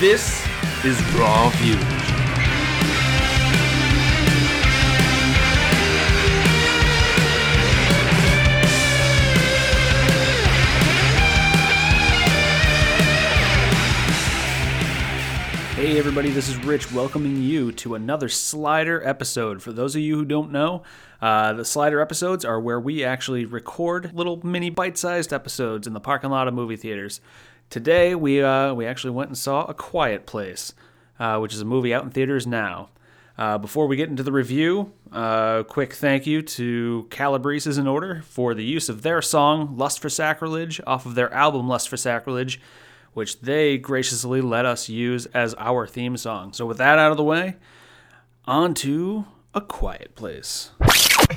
This is Raw Views. Hey everybody, this is Rich welcoming you to another Slider episode. For those of you who don't know, uh, the Slider episodes are where we actually record little mini bite-sized episodes in the parking lot of movie theaters. Today we uh, we actually went and saw A Quiet Place, uh, which is a movie out in theaters now. Uh, before we get into the review, uh, quick thank you to Calabrese is in order for the use of their song "Lust for Sacrilege" off of their album "Lust for Sacrilege," which they graciously let us use as our theme song. So with that out of the way, on to A Quiet Place.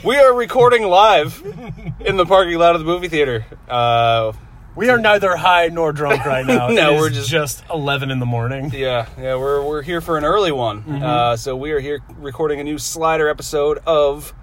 We are recording live in the parking lot of the movie theater. Uh, We are neither high nor drunk right now. No, we're just- just eleven in the morning. yeah, yeah, we're we're here for an early one. Uh, so we are here recording a new Slider episode of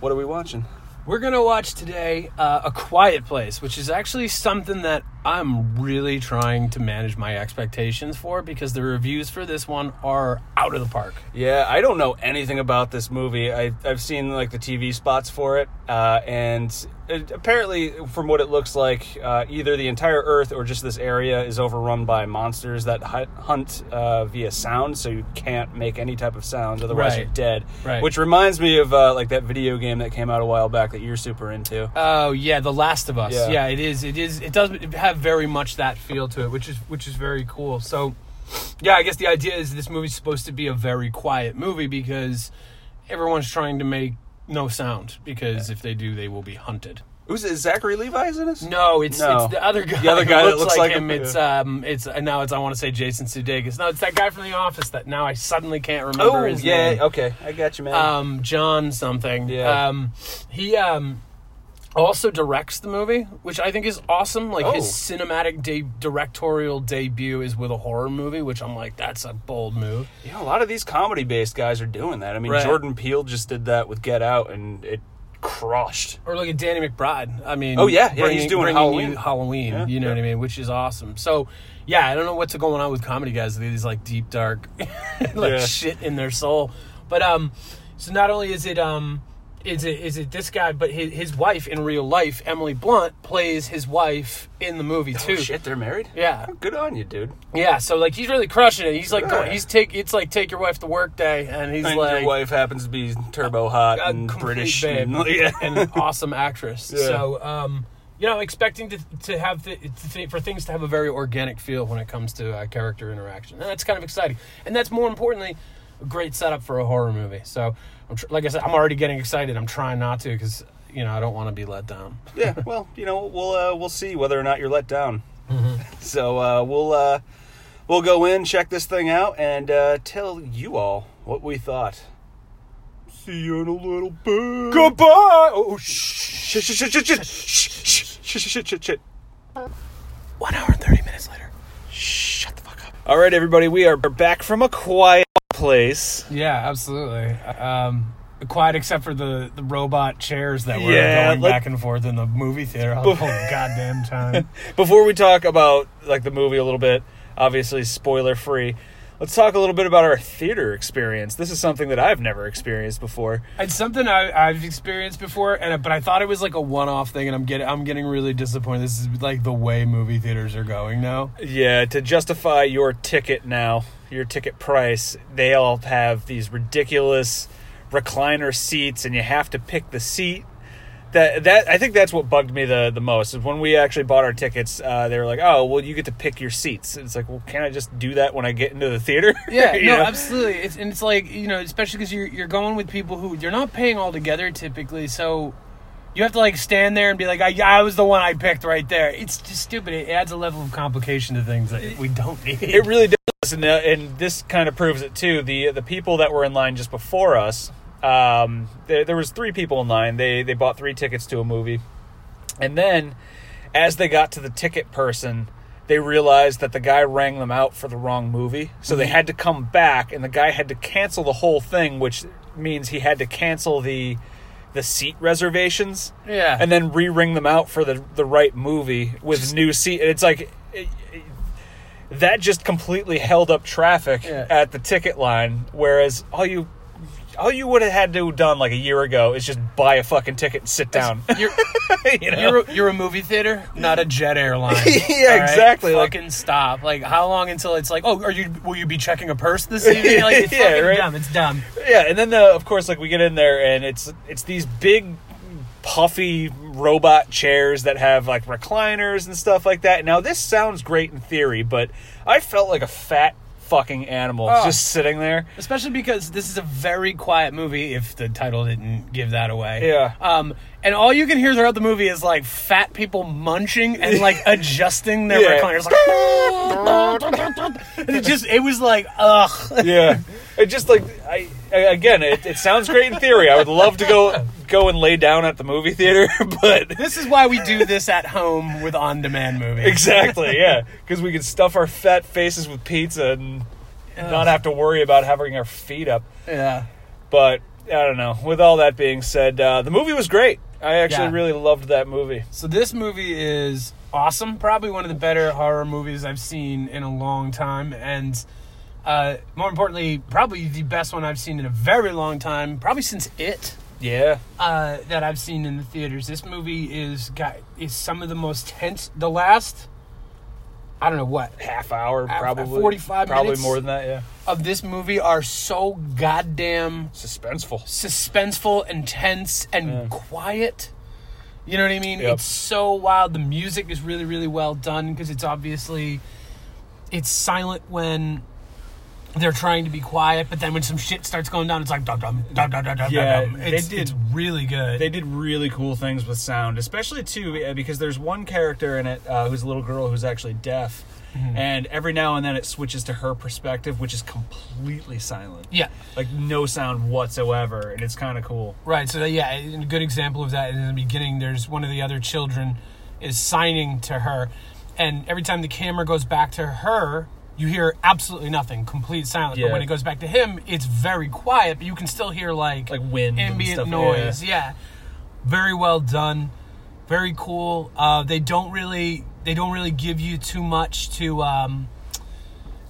what are we watching? We're gonna watch today uh, a Quiet Place, which is actually something that I'm really trying to manage my expectations for because the reviews for this one are out of the park. Yeah, I don't know anything about this movie. I, I've seen like the TV spots for it, uh, and it, apparently, from what it looks like, uh, either the entire Earth or just this area is overrun by monsters that hunt uh, via sound, so you can't make any type of sound, otherwise Right. you're dead. Right. Which reminds me of uh, like that video game that came out a while back that you're super into. Oh yeah, The Last of Us. Yeah. Yeah. it is. It is. It does have very much that feel to it, which is which is very cool. So, yeah, I guess the idea is this movie's supposed to be a very quiet movie because everyone's trying to make no sound because if they do, they will be hunted. Who's is Zachary Levi's in this? No, it's No. it's the other guy. The other guy that looks, looks like, like him. him, It's um, it's now it's I want to say Jason Sudeikis. No, it's that guy from The Office that now I suddenly can't remember Oh his yeah, name. okay, I got you, man. Um, John something. Yeah. Um, he um also directs the movie, which I think is awesome. Like his Oh. cinematic de- directorial debut is with a horror movie, which I'm like, that's a bold move. You know, a lot of these comedy-based guys are doing that. I mean, Right. Jordan Peele just did that with Get Out, and it crushed. Or look at Danny McBride. I mean, Oh, yeah, yeah, he's doing bringing Halloween. you Halloween. Yeah, you know yeah. what I mean? Which is awesome. So, yeah, I don't know what's going on with comedy guys. These like deep dark, like Yeah. shit in their soul. But um, so not only is it um, is it is it this guy, but his his wife in real life, Emily Blunt, plays his wife in the movie too. Oh, shit, they're married. Yeah, Good on you, dude. yeah. So like he's really crushing it. He's like Yeah. going, he's take it's like take your wife to work day, and he's And like your wife happens to be turbo hot a and British, babe and, yeah. and an awesome actress. Yeah. So, um, you know, I'm expecting to to have to th- for things to have a very organic feel when it comes to uh, character interaction, and that's kind of exciting. And that's more importantly, a great setup for a horror movie. So, I'm tr- like I said, I'm already getting excited. I'm trying not to because you know I don't want to be let down. yeah. Well, you know, we'll uh, we'll see whether or not you're let down. Mm-hmm. So uh, we'll uh, we'll go in, check this thing out, and uh, tell you all what we thought. See you in a little bit. Goodbye. Oh shh. Shit! Shit! Shit! Shit! Shit! Shit! Shit! Shit! Shit! Shit! One hour and thirty minutes later. Shut the fuck up. All right, everybody, we are back from a quiet place. Yeah, absolutely. Um, quiet except for the, the robot chairs that were Yeah, going like- back and forth in the movie theater all the whole goddamn time. Before we talk about like the movie a little bit, obviously spoiler free. Let's talk a little bit about our theater experience. This is something that I've never experienced before. It's something I, I've experienced before, and but I thought it was like a one-off thing, and I'm getting I'm getting really disappointed. This is like the way movie theaters are going now. Yeah, to justify your ticket now, your ticket price, they all have these ridiculous recliner seats and you have to pick the seat. That that I think that's what bugged me the the most. Is when we actually bought our tickets, uh, they were like, "Oh, well, you get to pick your seats." It's like, well, can't I just do that when I get into the theater? Yeah, no, know? absolutely. It's and it's like you know, especially because you're you're going with people who you're not paying all together typically, so you have to like stand there and be like, I, I was the one I picked right there. It's just stupid. It adds a level of complication to things that we don't need. It really does, and, uh, and this kind of proves it too. The the people that were in line just before us, um, there, there was three people in line. They they bought three tickets to a movie, and then as they got to the ticket person, they realized that the guy rang them out for the wrong movie, so they had to come back, and the guy had to cancel the whole thing, which means he had to cancel the the seat reservations yeah, and then re-ring them out for the the right movie with new seat. And it's like, it- it- that just completely held up traffic Yeah. at the ticket line. Whereas all you all you would have had to have done like a year ago is just buy a fucking ticket and sit down. You're, you know? you're, a, you're a movie theater, not a jet airline. Yeah, right? exactly, like- Fucking stop. Like, how long until it's like, oh, are you? Will you be checking a purse this evening? Like, it's Yeah, fucking right. dumb. It's dumb. Yeah, and then uh, of course, like we get in there, and it's it's these big, puffy robot chairs that have like recliners and stuff like that. Now, this sounds great in theory, but I felt like a fat fucking animal Oh. just sitting there. Especially because this is a very quiet movie. If the title didn't give that away, Yeah. Um, and all you can hear throughout the movie is like fat people munching and like adjusting their Yeah. recliners. Like, and it just it was like ugh. Yeah, it just like I I- again, it, it sounds great in theory. I would love to go go and lay down at the movie theater, but This is why we do this at home with on-demand movies. exactly, yeah, because we can stuff our fat faces with pizza and not have to worry about having our feet up. Yeah. But I don't know. With all that being said, uh, the movie was great. I actually Yeah. really loved that movie. So this movie is awesome. Probably one of the better horror movies I've seen in a long time, and uh, more importantly, probably the best one I've seen in a very long time. Probably since It. Yeah, Uh, that I've seen in the theaters. This movie is got is some of the most tense. The last, I don't know what half hour Half- probably 45 probably minutes? more than that. Yeah, of this movie are so goddamn suspenseful. suspenseful intense, and Yeah. quiet. You know what I mean? Yep. It's so wild. The music is really, really well done because it's obviously it's silent when they're trying to be quiet, but then when some shit starts going down, it's like dum dum dum dum dum dum. Yeah, dum. they did- it's really good. They did really cool things with sound, especially too uh, because there's one character in it uh, who's a little girl who's actually deaf, Mm-hmm. and every now and then it switches to her perspective, which is completely silent. yeah. like no sound whatsoever, and it's kind of cool. Right. So that, yeah, a good example of that in the beginning. There's one of the other children is signing to her, and every time the camera goes back to her, you hear absolutely nothing, complete silence. But when it goes back to him, it's very quiet, but you can still hear like Like wind and ambient stuff, noise. Yeah. very well done, very cool. Uh, they don't really they don't really give you too much to. Um,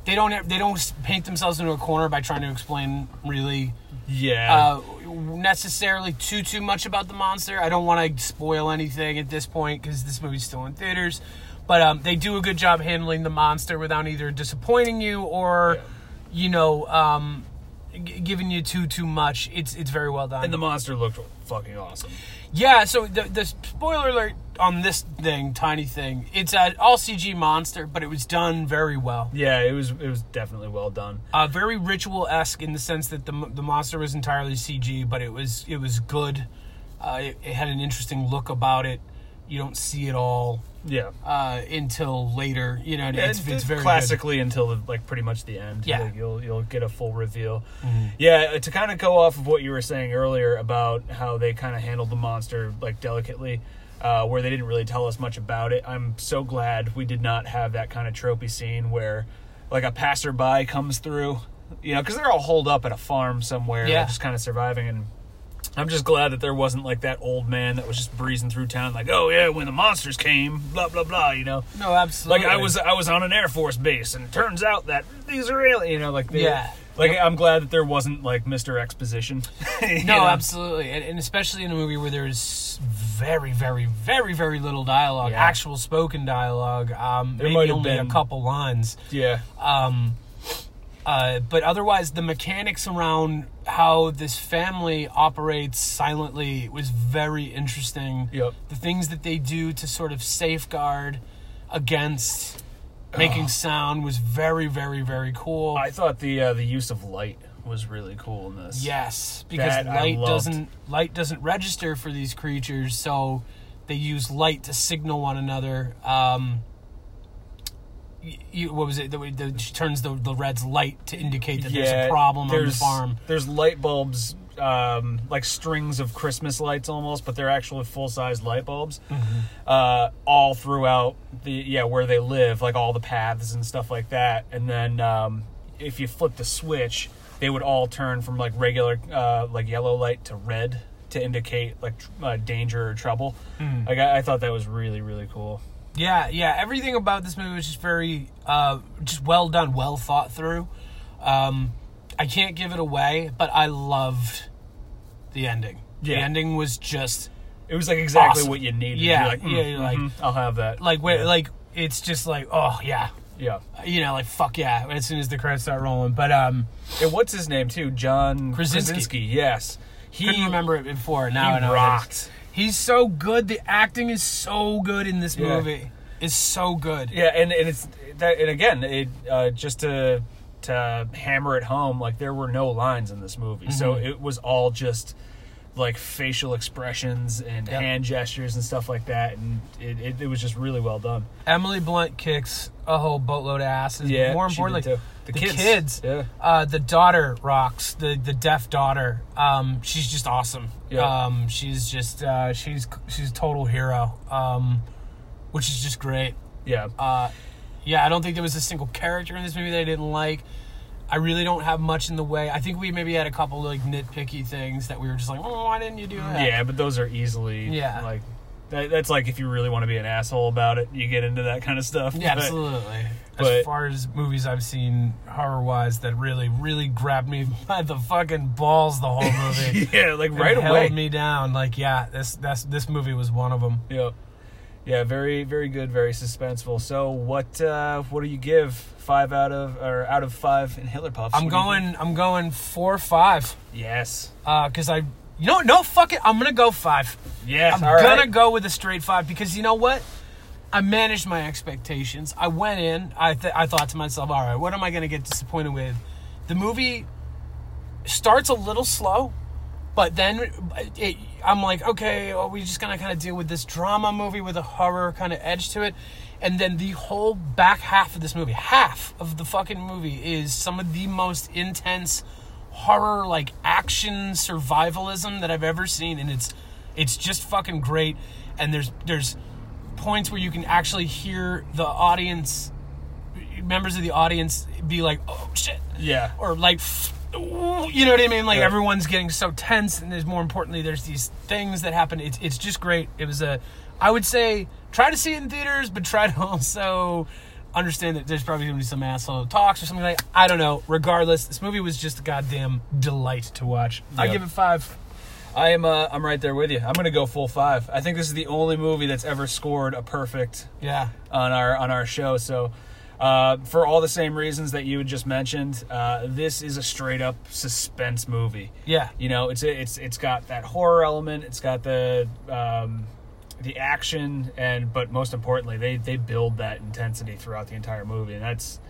they don't they don't paint themselves into a corner by trying to explain really Yeah, uh, necessarily too too much about the monster. I don't want to spoil anything at this point because this movie's still in theaters. But um, they do a good job handling the monster without either disappointing you or, you know, um, g- giving you too too much. It's it's very well done. and the monster looked fucking awesome. yeah. So the the spoiler alert on this thing, tiny thing. It's an all CG monster, but it was done very well. Yeah, it was it was definitely well done. Uh, very ritual esque in the sense that the the monster was entirely CG, but it was it was good. Uh, it, it had an interesting look about it. You don't see it all Yeah. uh, until later. You know, it's, it's very good. classically until the, like pretty much the end. Yeah. Like, you'll you'll get a full reveal. Mm-hmm. Yeah, uh, to kind of go off of what you were saying earlier about how they kind of handled the monster like delicately, uh, where they didn't really tell us much about it. I'm so glad we did not have that kind of tropey scene where like a passerby comes through, you know, because they're all holed up at a farm somewhere, Yeah. just kind of surviving and. I'm just glad that there wasn't like that old man that was just breezing through town, like, "Oh yeah, when the monsters came, blah blah blah," you know. No, absolutely. Like I was, I was on an Air Force base, and it turns out that these are alien. You know, like they, Yeah. Like I'm glad that there wasn't like Mr. Exposition. No, know? absolutely, and, and especially in a movie where there's very, very, very, very little dialogue, Yeah. actual spoken dialogue. Um, There maybe might have only a couple lines. Yeah, Um, uh, but otherwise, the mechanics around how this family operates silently was very interesting. Yep. The things that they do to sort of safeguard against making sound was very, very, very cool. I thought the uh, the use of light was really cool in this. Yes, because That light doesn't light doesn't register for these creatures, so they use light to signal one another. Um, you, what was it? The, that she turns the, the red's light to indicate that there's a problem on the farm. There's light bulbs, um, like strings of Christmas lights almost, but they're actually full size light bulbs, Mm-hmm. uh, all throughout the yeah where they live, like all the paths and stuff like that. And then um, if you flip the switch, they would all turn from like regular uh, like yellow light to red to indicate like tr- uh, danger or trouble. Hmm. Like I, I thought that was really really cool. Yeah, yeah. Everything about this movie was just very, uh, just well done, well thought through. Um, I can't give it away, but I loved the ending. Yeah. The ending was just It was like exactly Awesome. what you needed. Yeah, You're like, yeah, mm, you're like- mhm, I'll have that. like, wait, yeah. like it's just like, oh yeah, yeah. you know, like fuck yeah. As soon as the credits start rolling, but um, And what's his name too? John Krasinski. Krasinski. Yes, he couldn't remember it before. Now he I know. it is. rocked. He's so good. The acting is so good in this Yeah. movie. It's so good. Yeah, and, and it's that, and again, it uh, just to to hammer it home, like there were no lines in this movie, so Mm-hmm. it was all just like facial expressions and Yep. hand gestures and stuff like that, and it, it, it was just really well done. Emily Blunt kicks a whole boatload of asses. Yeah, more importantly. The the, kids. kids. Yeah. Uh, the daughter rocks. The the deaf daughter. Um, she's just awesome. Yeah. Um, she's just uh, she's she's a total hero. Um, which is just great. Yeah, Uh, yeah, I don't think there was a single character in this movie that I didn't like. I really don't have much in the way. I think we maybe had a couple like nitpicky things that we were just like, oh, why didn't you do that? yeah, but those are easily Yeah. like. That, that's like if you really want to be an asshole about it, you get into that kind of stuff. Yeah, But- absolutely. but- as far as movies I've seen horror wise that really, really grabbed me by the fucking balls the whole movie. Yeah, like right held away. me down. Like, yeah, this that's this movie was one of them. Yeah, yeah, very, very good, very suspenseful. So, what, uh, what do you give five out of or out of five in Hitler Puffs? I'm What do you going. I'm going four five. Yes, because I, you know, no, fuck it. I'm gonna go five. yes. I'm right. gonna go with a straight five because you know what? I managed my expectations. I went in. I th- I thought to myself, all right, what am I gonna get disappointed with? The movie starts a little slow, but then it, I'm like, okay, well, we're just gonna kind of deal with this drama movie with a horror kind of edge to it, and then the whole back half of this movie, half of the fucking movie, is some of the most intense horror, like action survivalism that I've ever seen, and it's it's just fucking great. And there's there's points where you can actually hear the audience members of the audience be like, "Oh shit," Yeah, or like you know what I mean? Like Yeah. everyone's getting so tense, and there's more importantly, there's these things that happen. It's it's just great. It was a, I would say, try to see it in theaters, but try to also understand that there's probably gonna be some asshole talks or something like. I don't know. Regardless, this movie was just a goddamn delight to watch. I give it five. I am. Uh, I'm right there with you. I'm gonna go full five. I think this is the only movie that's ever scored a perfect Yeah. on our on our show. So, uh, for all the same reasons that you had just mentioned, uh, this is a straight up suspense movie. Yeah. You know, it's it's it's got that horror element. It's got the um, the action, and but most importantly, they they build that intensity throughout the entire movie, and that's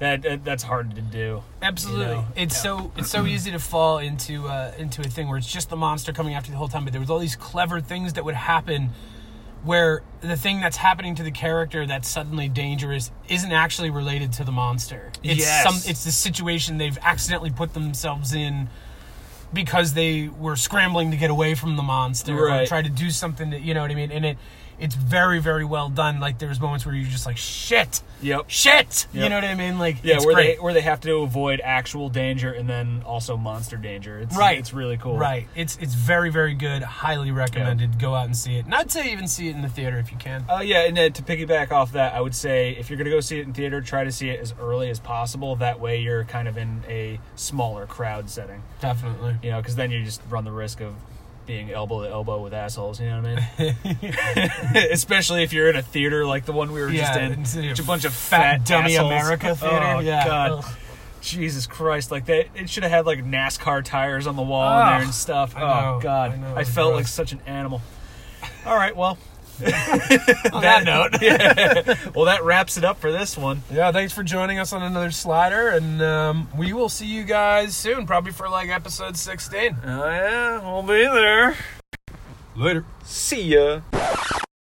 that, that that's hard to do. Absolutely, You know? it's Yeah. so it's so easy to fall into uh, into a thing where it's just the monster coming after you the whole time. But there was all these clever things that would happen, where the thing that's happening to the character that's suddenly dangerous isn't actually related to the monster. It's Yes. some it's the situation they've accidentally put themselves in because they were scrambling to get away from the monster or Right. try to do something that you know what I mean. And it it's very very well done. Like there's moments where you're just like shit, Yep. shit. You know what I mean? Like Yeah, it's where great. they where they have to avoid actual danger and then also monster danger. It's Right. It's really cool. Right. It's it's very very good. Highly recommended. Go out and see it. Not I'd even see it in the theater if you can. Uh, yeah, and then to piggyback off that, I would say if you're going to go see it in theater, try to see it as early as possible. That way, you're kind of in a smaller crowd setting. Definitely. You know, because then you just run the risk of being elbow to elbow with assholes. You know what I mean? Especially if you're in a theater like the one we were just in, it's a bunch of fat dummy assholes. America oh, theater. Oh yeah. God. Ugh. Jesus Christ! Like that, it should have had like NASCAR tires on the wall in there and stuff. I oh know, God! I know, I felt gross. like such an animal. All right, well, On that note. yeah. well, that wraps it up for this one. Yeah, thanks for joining us on another slider, and um, we will see you guys soon, probably for like episode 16. Oh yeah, we'll be there. Later. See ya.